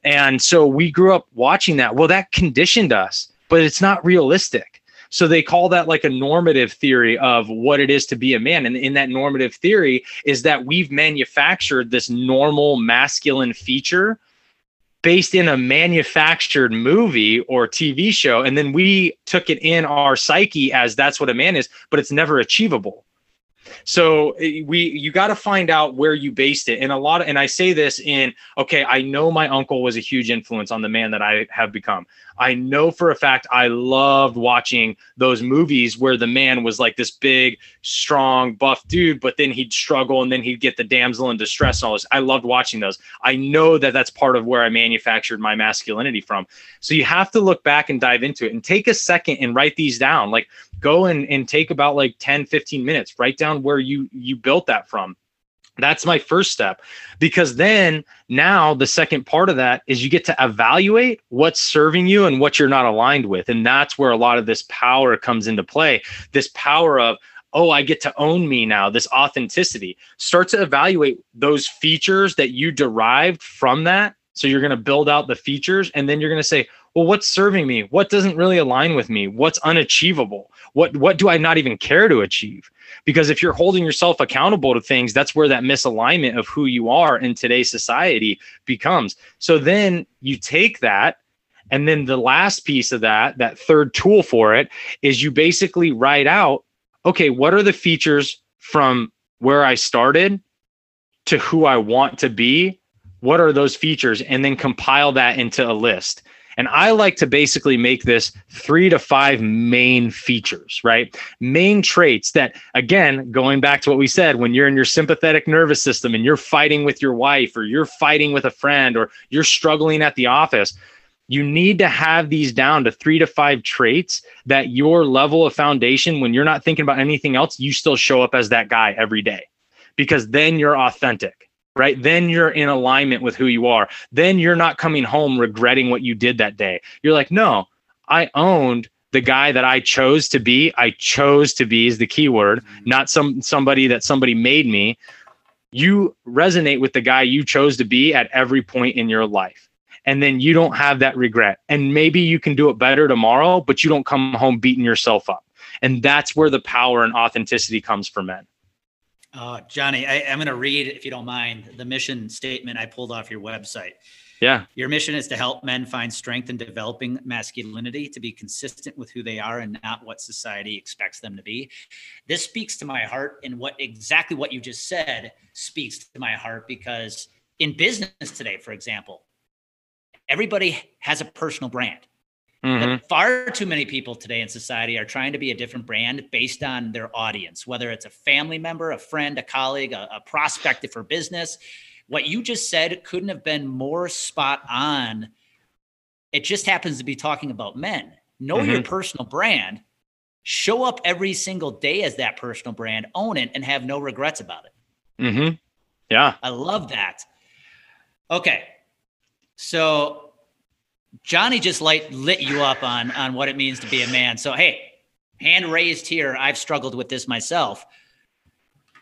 And so we grew up watching that. Well, that conditioned us, but it's not realistic so they call that like a normative theory of what it is to be a man. And in that normative theory is that we've manufactured this normal masculine feature based in a manufactured movie or TV show. And then we took it in our psyche as that's what a man is, but it's never achievable. So eh, we you got to find out where you based it. And a lot of and I say this in okay, I know my uncle was a huge influence on the man that I have become. I know for a fact I loved watching those movies where the man was like this big, strong, buff dude, but then he'd struggle and then he'd get the damsel in distress and all this. I loved watching those. I know that that's part of where I manufactured my masculinity from. So you have to look back and dive into it and take a second and write these down. Like go and, and take about like 10, 15 minutes, write down where you you built that from. That's my first step because then now the second part of that is you get to evaluate what's serving you and what you're not aligned with and that's where a lot of this power comes into play. This power of oh i get to own me now this authenticity. Start to evaluate those features that you derived from that. So you're going to build out the features and then you're going to say well what's serving me? What doesn't really align with me? What's unachievable? What what do i not even care to achieve? Because if you're holding yourself accountable to things that's where that misalignment of who you are in today's society becomes. So then you take that and then the last piece of that that third tool for it is you basically write out okay what are the features from where i started to who i want to be? What are those features? And then compile that into a list and I like to basically make this three to five main features, right? Main traits that, again, going back to what we said, when you're in your sympathetic nervous system and you're fighting with your wife or you're fighting with a friend or you're struggling at the office, you need to have these down to three to five traits that your level of foundation, when you're not thinking about anything else, you still show up as that guy every day because then you're authentic right? Then you're in alignment with who you are. Then you're not coming home regretting what you did that day. You're like, no, I owned the guy that I chose to be. I chose to be is the key word, mm-hmm. not some somebody that somebody made me. You resonate with the guy you chose to be at every point in your life. And then you don't have that regret. And maybe you can do it better tomorrow, but you don't come home beating yourself up. And that's where the power and authenticity comes for men.
Uh, Johnny, I, am going to read, if you don't mind, the mission statement I pulled off your website.
Yeah.
Your mission is to help men find strength in developing masculinity to be consistent with who they are and not what society expects them to be. This speaks to my heart, and what exactly what you just said speaks to my heart because in business today, for example, everybody has a personal brand. Mm-hmm. far too many people today in society are trying to be a different brand based on their audience, whether it's a family member, a friend, a colleague, a, a prospect for business. What you just said couldn't have been more spot on. It just happens to be talking about men. Know mm-hmm. your personal brand, show up every single day as that personal brand, own it, and have no regrets about it.
Mm-hmm. Yeah.
I love that. Okay. So Johnny just light lit you up on on what it means to be a man. So hey, hand raised here. I've struggled with this myself.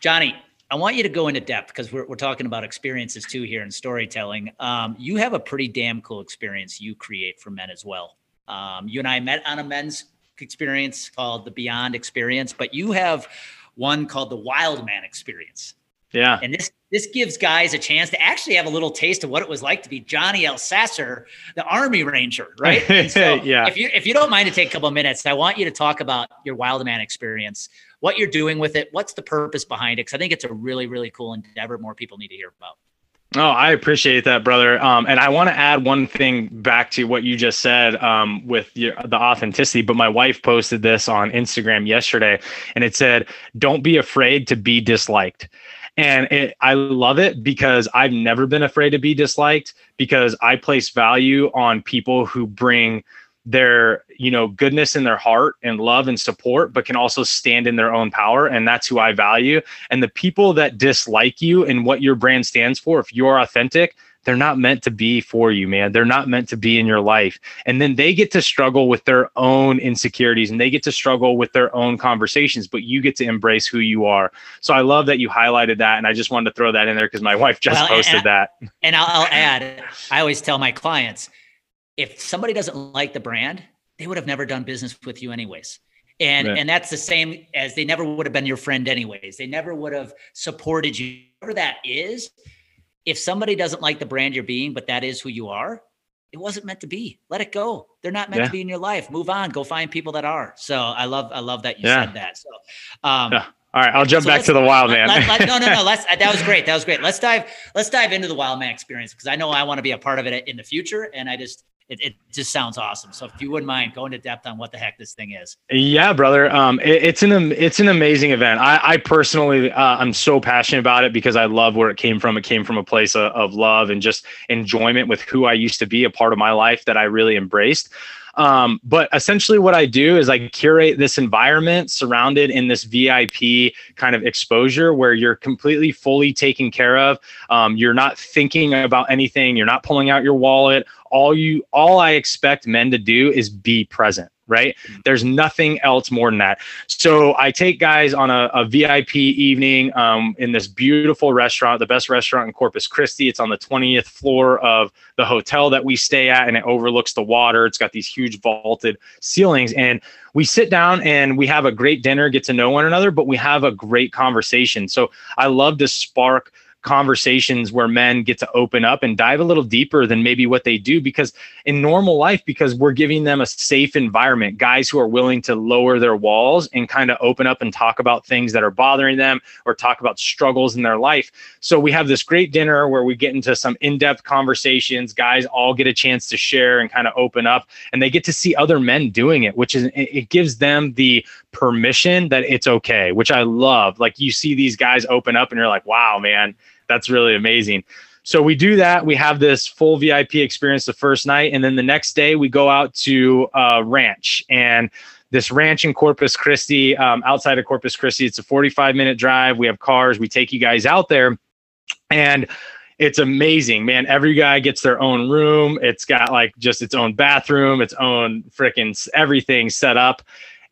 Johnny, I want you to go into depth because we're, we're talking about experiences too here in storytelling. Um, you have a pretty damn cool experience you create for men as well. Um, you and I met on a men's experience called the Beyond Experience, but you have one called the Wild Man Experience.
Yeah.
And this this gives guys a chance to actually have a little taste of what it was like to be Johnny Elsasser, the Army Ranger, right? so yeah. If you if you don't mind to take a couple of minutes, I want you to talk about your Wild Man experience, what you're doing with it, what's the purpose behind it? Because I think it's a really really cool endeavor. More people need to hear about.
Oh, I appreciate that, brother. Um, and I want to add one thing back to what you just said um, with your, the authenticity. But my wife posted this on Instagram yesterday, and it said, "Don't be afraid to be disliked." And it, I love it because I've never been afraid to be disliked because I place value on people who bring their you know goodness in their heart and love and support but can also stand in their own power. And that's who i value. And the people that dislike you and what your brand stands for if you're authentic they're not meant to be for you man they're not meant to be in your life and then they get to struggle with their own insecurities and they get to struggle with their own conversations but you get to embrace who you are so i love that you highlighted that and i just wanted to throw that in there because my wife just well, posted
and,
that
and I'll, I'll add i always tell my clients if somebody doesn't like the brand, they would have never done business with you anyways. And right. and that's the same as they never would have been your friend anyways. They never would have supported you. Whatever that is, if somebody doesn't like the brand you're being, but that is who you are, it wasn't meant to be. Let it go. They're not meant yeah. to be in your life. Move on. Go find people that are. So I love I love that you yeah. said that. So
um, yeah. All right, I'll jump so back to the wild man.
Let, let, no, no, no. Let's. That was great. That was great. Let's dive. Let's dive into the wild man experience because I know I want to be a part of it in the future, and I just it, it just sounds awesome. So if you wouldn't mind going to depth on what the heck this thing is.
Yeah, brother. Um, it, it's an it's an amazing event. I, I personally uh, I'm so passionate about it because I love where it came from. It came from a place of, of love and just enjoyment with who I used to be, a part of my life that I really embraced. Um, but essentially, what I do is I curate this environment surrounded in this VIP kind of exposure where you're completely fully taken care of. Um, you're not thinking about anything. You're not pulling out your wallet. All you, all I expect men to do is be present right? Mm-hmm. There's nothing else more than that. So I take guys on a, a VIP evening um, in this beautiful restaurant, the best restaurant in Corpus Christi. It's on the 20th floor of the hotel that we stay at, and it overlooks the water. It's got these huge vaulted ceilings. And we sit down and we have a great dinner, get to know one another, but we have a great conversation. So I love to spark conversations where men get to open up and dive a little deeper than maybe what they do because in normal life because we're giving them a safe environment guys who are willing to lower their walls and kind of open up and talk about things that are bothering them or talk about struggles in their life. So we have this great dinner where we get into some in-depth conversations. Guys all get a chance to share and kind of open up and they get to see other men doing it which is it gives them the permission that it's okay which i love. Like you see these guys open up and you're like wow man that's really amazing. So we do that. We have this full VIP experience the first night, and then the next day we go out to a ranch and this ranch in Corpus Christi, um, outside of Corpus Christi. It's a 45 minute drive. We have cars. We take you guys out there, and it's amazing, man. Every guy gets their own room. It's got like just its own bathroom, its own freaking everything set up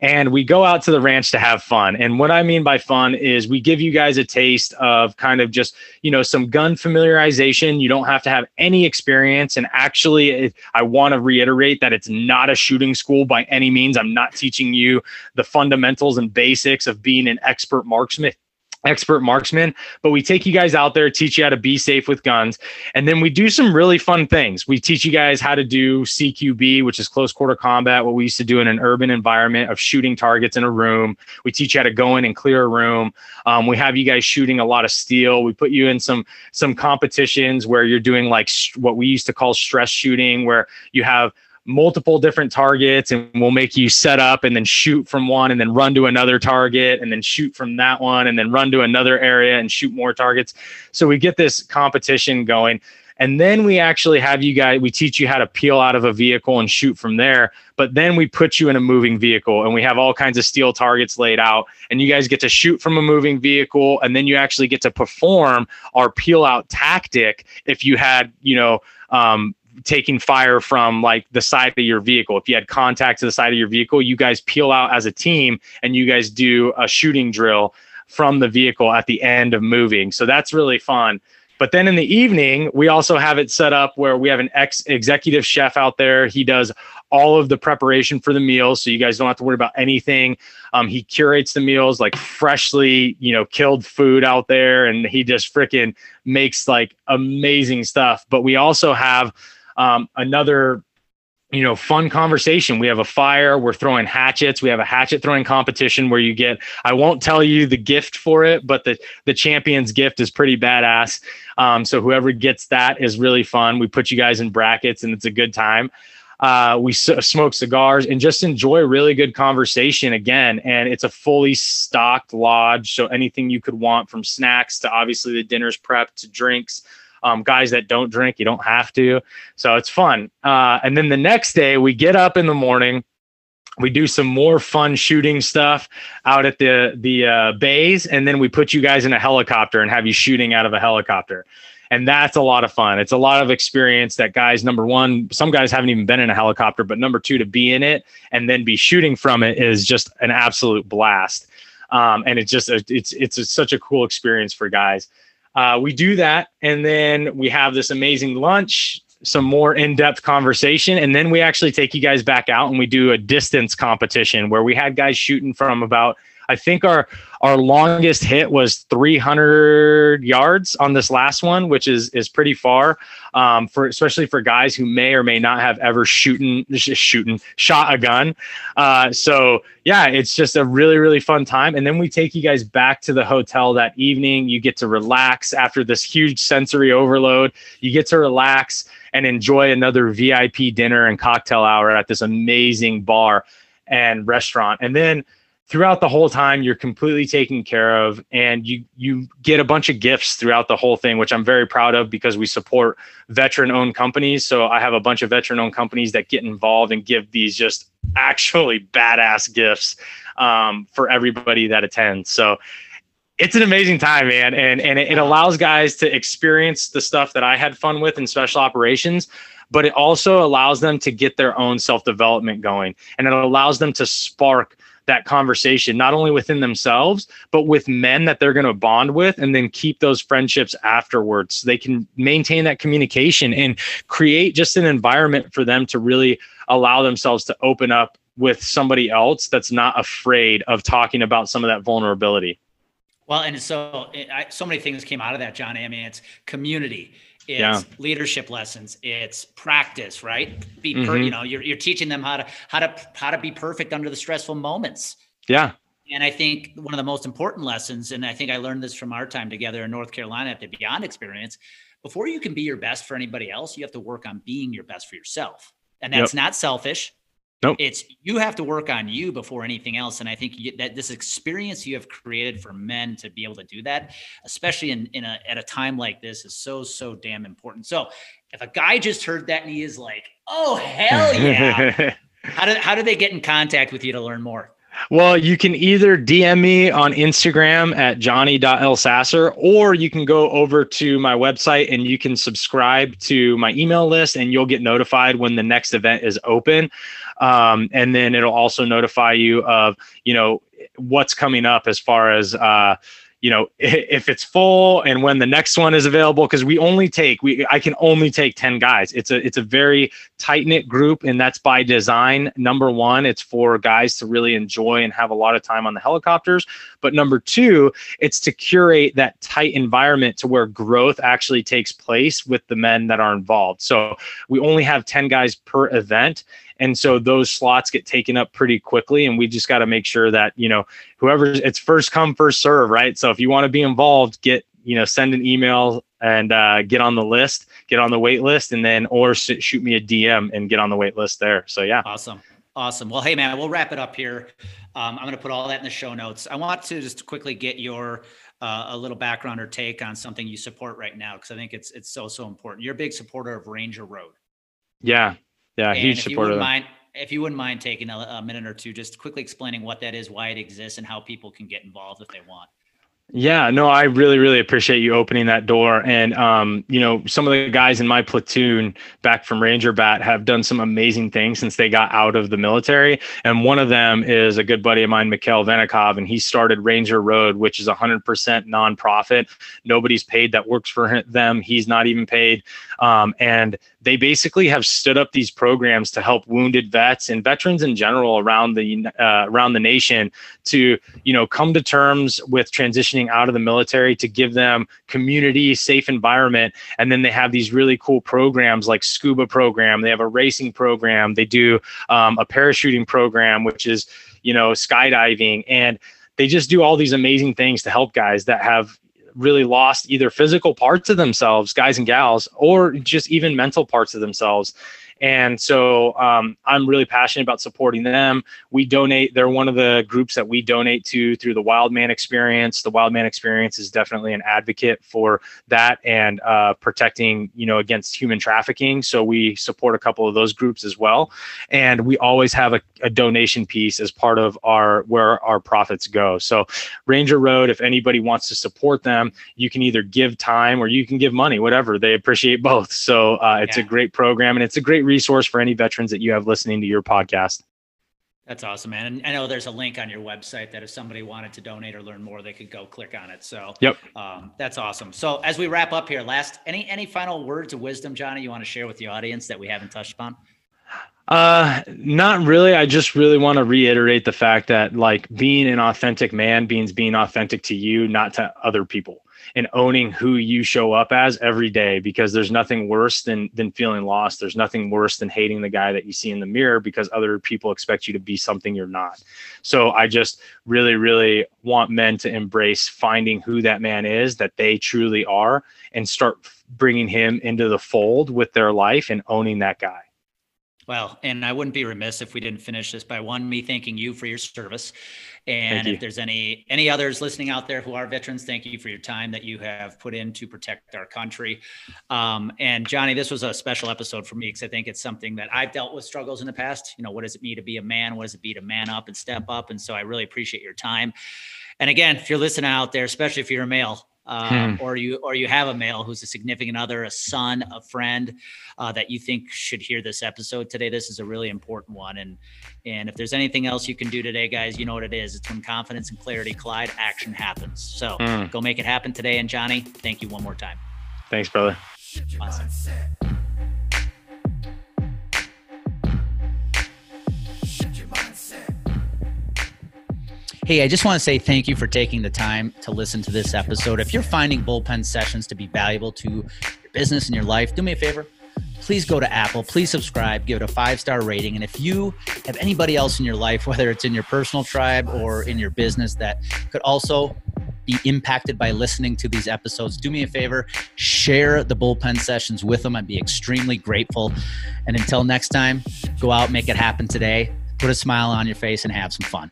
and we go out to the ranch to have fun. And what I mean by fun is we give you guys a taste of kind of just, you know, some gun familiarization. You don't have to have any experience. And actually, I want to reiterate that it's not a shooting school by any means. I'm not teaching you the fundamentals and basics of being an expert marksman expert marksman, but we take you guys out there, teach you how to be safe with guns, and then we do some really fun things. We teach you guys how to do CQB, which is close quarter combat, what we used to do in an urban environment of shooting targets in a room. We teach you how to go in and clear a room. Um, we have you guys shooting a lot of steel. We put you in some some competitions where you're doing like what we used to call stress shooting, where you have multiple different targets and we'll make you set up and then shoot from one and then run to another target and then shoot from that one and then run to another area and shoot more targets. So we get this competition going. And then we actually have you guys, we teach you how to peel out of a vehicle and shoot from there. But then we put you in a moving vehicle and we have all kinds of steel targets laid out. And you guys get to shoot from a moving vehicle. And then you actually get to perform our peel out tactic if you had, you know, um, taking fire from like the side of your vehicle. If you had contact to the side of your vehicle, you guys peel out as a team and you guys do a shooting drill from the vehicle at the end of moving. So that's really fun. But then in the evening, we also have it set up where we have an ex executive chef out there. He does all of the preparation for the meals, so you guys don't have to worry about anything. Um, he curates the meals like freshly, you know, killed food out there, and he just freaking makes like amazing stuff. But we also have um, another you know, fun conversation. We have a fire, we're throwing hatchets, we have a hatchet throwing competition where you get I won't tell you the gift for it, but the the champion's gift is pretty badass. Um, so whoever gets that is really fun. We put you guys in brackets and it's a good time. Uh, we s- smoke cigars and just enjoy really good conversation again. And it's a fully stocked lodge. So anything you could want from snacks to obviously the dinner's prep to drinks. Um, guys that don't drink, you don't have to. So it's fun. Uh, and then the next day, we get up in the morning. We do some more fun shooting stuff out at the the uh, bays, and then we put you guys in a helicopter and have you shooting out of a helicopter and that's a lot of fun. It's a lot of experience that guys, number one, some guys haven't even been in a helicopter, but number two, to be in it and then be shooting from it is just an absolute blast. Um, and it's just a, it's it's a, such a cool experience for guys. Uh, we do that, and then we have this amazing lunch, some more in-depth conversation, and then we actually take you guys back out and we do a distance competition where we had guys shooting from about I think our our longest hit was 300 yards on this last one, which is is pretty far um, for especially for guys who may or may not have ever shooting shooting shot a gun. Uh, so yeah, it's just a really really fun time. And then we take you guys back to the hotel that evening. You get to relax after this huge sensory overload. You get to relax and enjoy another VIP dinner and cocktail hour at this amazing bar and restaurant. And then throughout the whole time you're completely taken care of and you you get a bunch of gifts throughout the whole thing which i'm very proud of because we support veteran owned companies. So i have a bunch of veteran owned companies that get involved and give these just actually badass gifts um, for everybody that attends. So it's an amazing time man and and it, it allows guys to experience the stuff that i had fun with in special operations but it also allows them to get their own self development going and it allows them to spark that conversation, not only within themselves, but with men that they're going to bond with and then keep those friendships afterwards. So they can maintain that communication and create just an environment for them to really allow themselves to open up with somebody else that's not afraid of talking about some of that vulnerability.
Well, and so eh, so many things came out of that, John. I mean, it's community, it's yeah. leadership lessons, it's practice, right? Be per, mm-hmm. you know, you're you're teaching them how to how to how to be perfect under the stressful moments.
Yeah.
And I think one of the most important lessons, and I think I learned this from our time together in North Carolina at the Beyond experience, before you can be your best for anybody else, you have to work on being your best for yourself. And that's yep. not selfish.
Nope.
It's you have to work on you before anything else. And I think you, that this experience you have created for men to be able to do that, especially in, in a, at a time like this, is so, so damn important. So if a guy just heard that and he is like, oh, hell yeah. how, do, how do they get in contact with you to learn more?
Well, you can either DM me on Instagram at johnny.elsasser, or you can go over to my website and you can subscribe to my email list and you'll get notified when the next event is open. Um, and then it'll also notify you of, you know, what's coming up as far as, uh, you know if it's full and when the next one is available because we only take we i can only take 10 guys. It's a it's a very tight knit group and that's by design. Number one it's for guys to really enjoy and have a lot of time on the helicopters. But number two it's to curate that tight environment to where growth actually takes place with the men that are involved. So we only have 10 guys per event and so those slots get taken up pretty quickly and we just got to make sure that you know whoever it's first come first serve right? So if you want to be involved get you know send an email and uh, get on the list get on the wait list and then or shoot me a dm and get on the wait list there. So yeah.
Awesome. Awesome. Well hey man we'll wrap it up here. Um, i'm going to put all that in the show notes. I want to just quickly get your uh, a little background or take on something you support right now because i think it's it's so so important. You're a big supporter of ranger road.
Yeah yeah,
and
huge supporter.
If mind, if you wouldn't mind taking a, a minute or two, just quickly explaining what that is, why it exists, and how people can get involved if they want.
Yeah, no, I really, really appreciate you opening that door. And, um, you know, some of the guys in my platoon back from Ranger Bat have done some amazing things since they got out of the military. And one of them is a good buddy of mine, Mikhail Venikov, and he started Ranger Road, which is 100% nonprofit. Nobody's paid that works for them. He's not even paid. Um, and they basically have stood up these programs to help wounded vets and veterans in general around the uh, around the nation to you know come to terms with transitioning out of the military to give them community safe environment. And then they have these really cool programs like scuba program. They have a racing program. They do um, a parachuting program which is you know skydiving. And they just do all these amazing things to help guys that have really lost either physical parts of themselves, guys and gals, or just even mental parts of themselves. And so um, I'm really passionate about supporting them. We donate, they're one of the groups that we donate to through the Wildman Experience. The Wildman Experience is definitely an advocate for that and uh, protecting, you know, against human trafficking. So we support a couple of those groups as well. And we always have a, a donation piece as part of our where our profits go. So Ranger Road, if anybody wants to support them, you can either give time or you can give money, whatever. They appreciate both. So uh, it's yeah. a great program and it's a great resource for any veterans that you have listening to your podcast.
That's awesome, man. And I know there's a link on your website that if somebody wanted to donate or learn more, they could go click on it. So,
yep,
um, that's awesome. So, as we wrap up here, last any any final words of wisdom, Johnny, you want to share with the audience that we haven't touched upon?
Uh, not really. I just really want to reiterate the fact that like being an authentic man means being authentic to you, not to other people and owning who you show up as every day because there's nothing worse than than feeling lost. There's nothing worse than hating the guy that you see in the mirror because other people expect you to be something you're not. So i just really really want men to embrace finding who that man is that they truly are and start bringing him into the fold with their life and owning that guy
well, and I wouldn't be remiss if we didn't finish this by one, me thanking you for your service. And if there's any any others listening out there who are veterans, thank you for your time that you have put in to protect our country. Um, and Johnny, this was a special episode for me because I think it's something that I've dealt with struggles in the past. You know, what does it mean to be a man? What does it mean to man up and step up? And so I really appreciate your time. And again, if you're listening out there, especially if you're a male, um, hmm. or you or you have a male who's a significant other, a son, a friend uh, that you think should hear this episode today. This is a really important one, and and if there's anything else you can do today, guys, you know what it is. It's when confidence and clarity collide, action happens. So hmm. go make it happen today. And Johnny, thank you one more time.
Thanks, brother.
Awesome. Hey, I just want to say thank you for taking the time to listen to this episode. If you're finding bullpen sessions to be valuable to your business and your life, do me a favor. Please go to Apple, please subscribe, give it a five star rating. And if you have anybody else in your life, whether it's in your personal tribe or in your business, that could also be impacted by listening to these episodes, do me a favor, share the bullpen sessions with them. I'd be extremely grateful. And until next time, go out, make it happen today, put a smile on your face, and have some fun.